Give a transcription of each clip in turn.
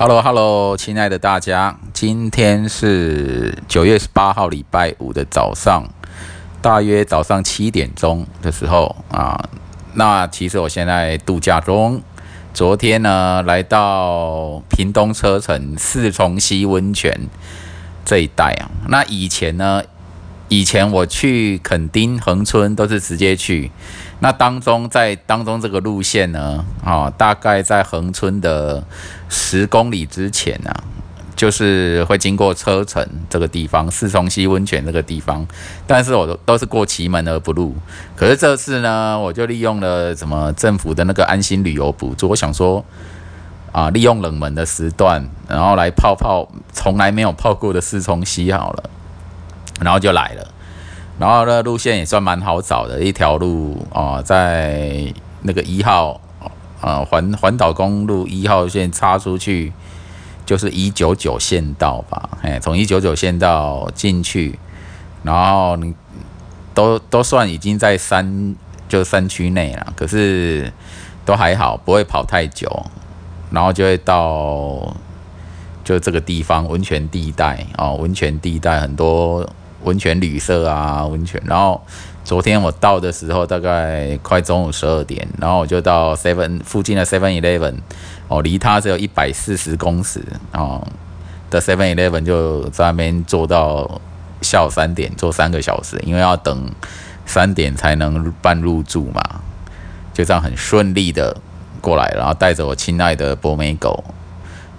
Hello，Hello，亲爱的大家，今天是九月十八号，礼拜五的早上，大约早上七点钟的时候啊。那其实我现在度假中，昨天呢来到屏东车城四重溪温泉这一带啊。那以前呢？以前我去垦丁恒春都是直接去，那当中在当中这个路线呢，啊，大概在恒春的十公里之前呢，就是会经过车城这个地方，四重溪温泉这个地方，但是我都都是过奇门而不入。可是这次呢，我就利用了什么政府的那个安心旅游补助，我想说，啊，利用冷门的时段，然后来泡泡从来没有泡过的四重溪好了。然后就来了，然后呢，路线也算蛮好找的，一条路啊，在那个一号啊环环岛公路一号线插出去，就是一九九线道吧，哎，从一九九线道进去，然后你都都算已经在山就山区内了，可是都还好，不会跑太久，然后就会到就这个地方温泉地带哦，温泉地带很多。温泉旅社啊，温泉。然后昨天我到的时候，大概快中午十二点，然后我就到 Seven 附近的 Seven Eleven，哦，离它只有一百四十公尺哦的 Seven Eleven 就在那边坐到下午三点，坐三个小时，因为要等三点才能办入住嘛，就这样很顺利的过来，然后带着我亲爱的博美狗，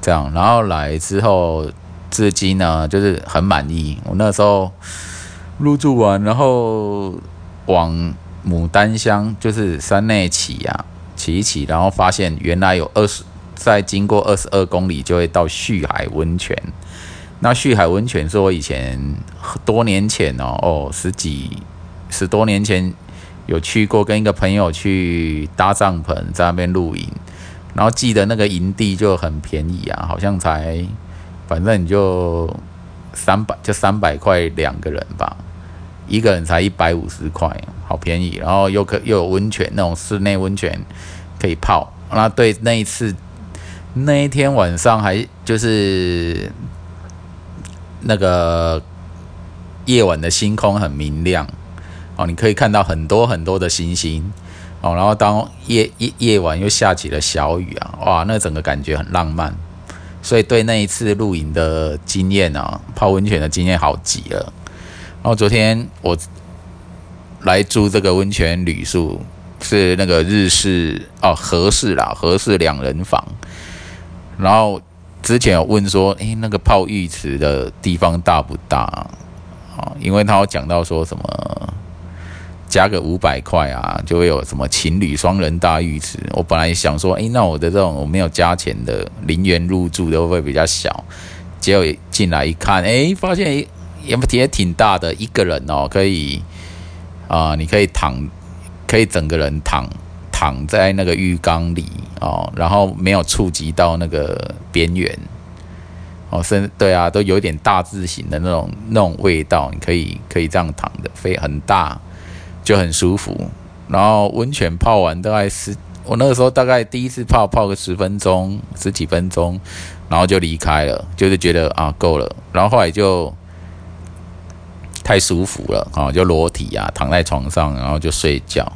这样，然后来之后。至今呢，就是很满意。我那时候入住完，然后往牡丹乡，就是山内骑呀，骑一骑，然后发现原来有二十，再经过二十二公里就会到旭海温泉。那旭海温泉是我以前多年前哦，哦十几十多年前有去过，跟一个朋友去搭帐篷在那边露营，然后记得那个营地就很便宜啊，好像才。反正你就三百，就三百块两个人吧，一个人才一百五十块，好便宜。然后又可又有温泉，那种室内温泉可以泡。那对那一次那一天晚上还就是那个夜晚的星空很明亮哦，你可以看到很多很多的星星哦。然后当夜夜夜晚又下起了小雨啊，哇，那整个感觉很浪漫。所以对那一次露营的经验啊，泡温泉的经验好极了。然后昨天我来住这个温泉旅宿，是那个日式哦，和式啦，和式两人房。然后之前有问说，诶，那个泡浴池的地方大不大啊？因为他有讲到说什么。加个五百块啊，就会有什么情侣双人大浴池。我本来想说，诶，那我的这种我没有加钱的零元入住都会比较小？结果进来一看，诶，发现也也挺大的，一个人哦，可以啊，你可以躺，可以整个人躺躺在那个浴缸里哦，然后没有触及到那个边缘哦，甚对啊，都有点大字型的那种那种味道，你可以可以这样躺的，非很大。就很舒服，然后温泉泡完大概十，我那个时候大概第一次泡泡个十分钟十几分钟，然后就离开了，就是觉得啊够了，然后后来就太舒服了啊，就裸体啊躺在床上，然后就睡觉，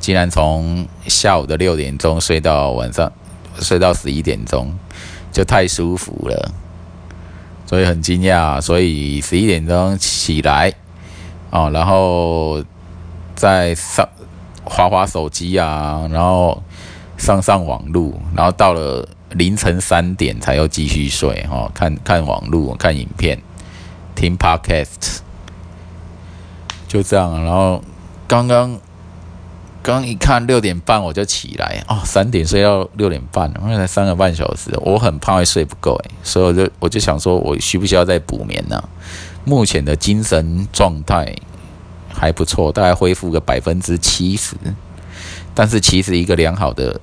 竟然从下午的六点钟睡到晚上睡到十一点钟，就太舒服了，所以很惊讶，所以十一点钟起来啊，然后。在上滑滑手机啊，然后上上网路，然后到了凌晨三点才又继续睡哦，看看网路，看影片，听 podcast，就这样。然后刚刚刚一看六点半我就起来哦，三点睡到六点半，因为才三个半小时，我很怕会睡不够诶，所以我就我就想说，我需不需要再补眠呢？目前的精神状态。还不错，大概恢复个百分之七十，但是其实一个良好的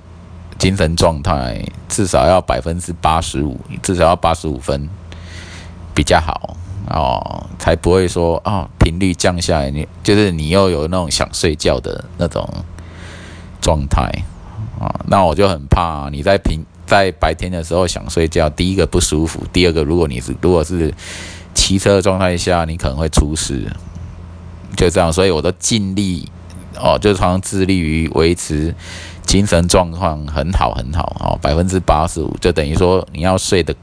精神状态至少要百分之八十五，至少要八十五分比较好哦，才不会说啊频率降下来，你就是你又有那种想睡觉的那种状态啊，那我就很怕你在平在白天的时候想睡觉，第一个不舒服，第二个如果你是如果是骑车状态下，你可能会出事，就这样，所以我都尽力哦，就常常致力于维持精神状况很好很好哦，百分之八十五，就等于说你要睡的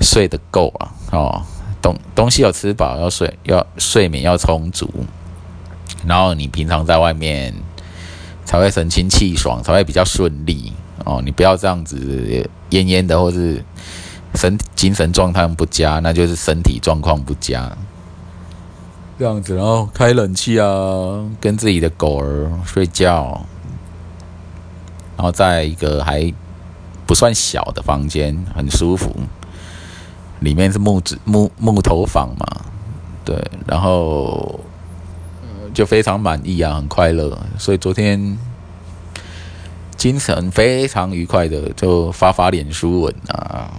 睡得够啊哦，东东西要吃饱，要睡要睡眠要充足，然后你平常在外面才会神清气爽，才会比较顺利。哦，你不要这样子奄奄的，或是身精神状态不佳，那就是身体状况不佳。这样子，然后开冷气啊，跟自己的狗儿睡觉，然后在一个还不算小的房间，很舒服。里面是木质木木头房嘛，对，然后就非常满意啊，很快乐。所以昨天。精神非常愉快的，就发发脸书文啊，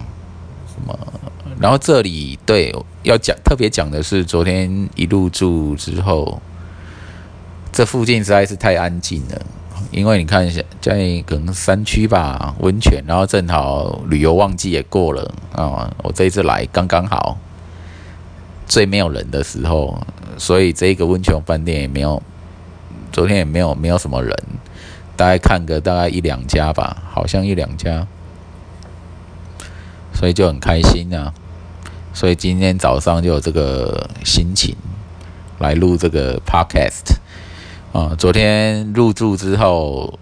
然后这里对要讲特别讲的是，昨天一入住之后，这附近实在是太安静了。因为你看一下，在可能山区吧，温泉，然后正好旅游旺季也过了啊。我这一次来刚刚好，最没有人的时候，所以这个温泉饭店也没有，昨天也没有没有什么人。大概看个大概一两家吧，好像一两家，所以就很开心啊。所以今天早上就有这个心情来录这个 podcast 啊。昨天入住之后，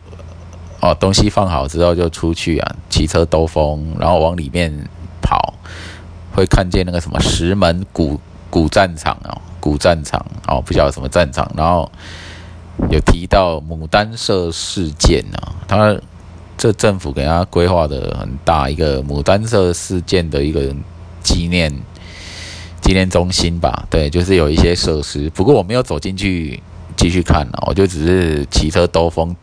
哦，东西放好之后就出去啊，骑车兜风，然后往里面跑，会看见那个什么石门古古战场哦，古战场哦，不晓得什么战场，然后。有提到牡丹社事件啊，他这政府给他规划的很大一个牡丹社事件的一个纪念纪念中心吧？对，就是有一些设施。不过我没有走进去继续看啊，我就只是骑车兜风，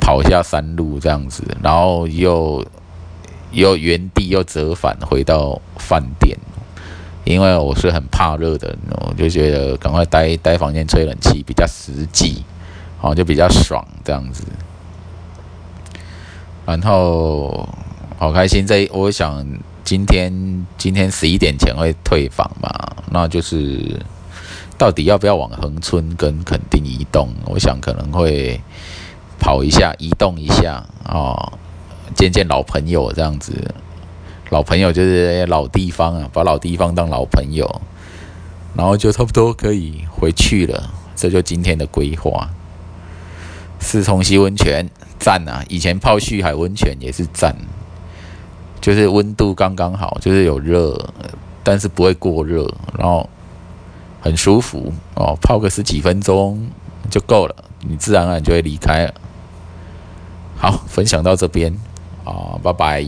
跑下山路这样子，然后又又原地又折返回到饭店。因为我是很怕热的，我就觉得赶快待待房间吹冷气比较实际，哦，就比较爽这样子。然后好开心，这我想今天今天十一点前会退房嘛，那就是到底要不要往恒村跟垦丁移动？我想可能会跑一下，移动一下哦，见见老朋友这样子。老朋友就是老地方啊，把老地方当老朋友，然后就差不多可以回去了。这就今天的规划。四重溪温泉赞啊！以前泡旭海温泉也是赞，就是温度刚刚好，就是有热，但是不会过热，然后很舒服哦。泡个十几分钟就够了，你自然而然就会离开了。好，分享到这边啊，拜拜。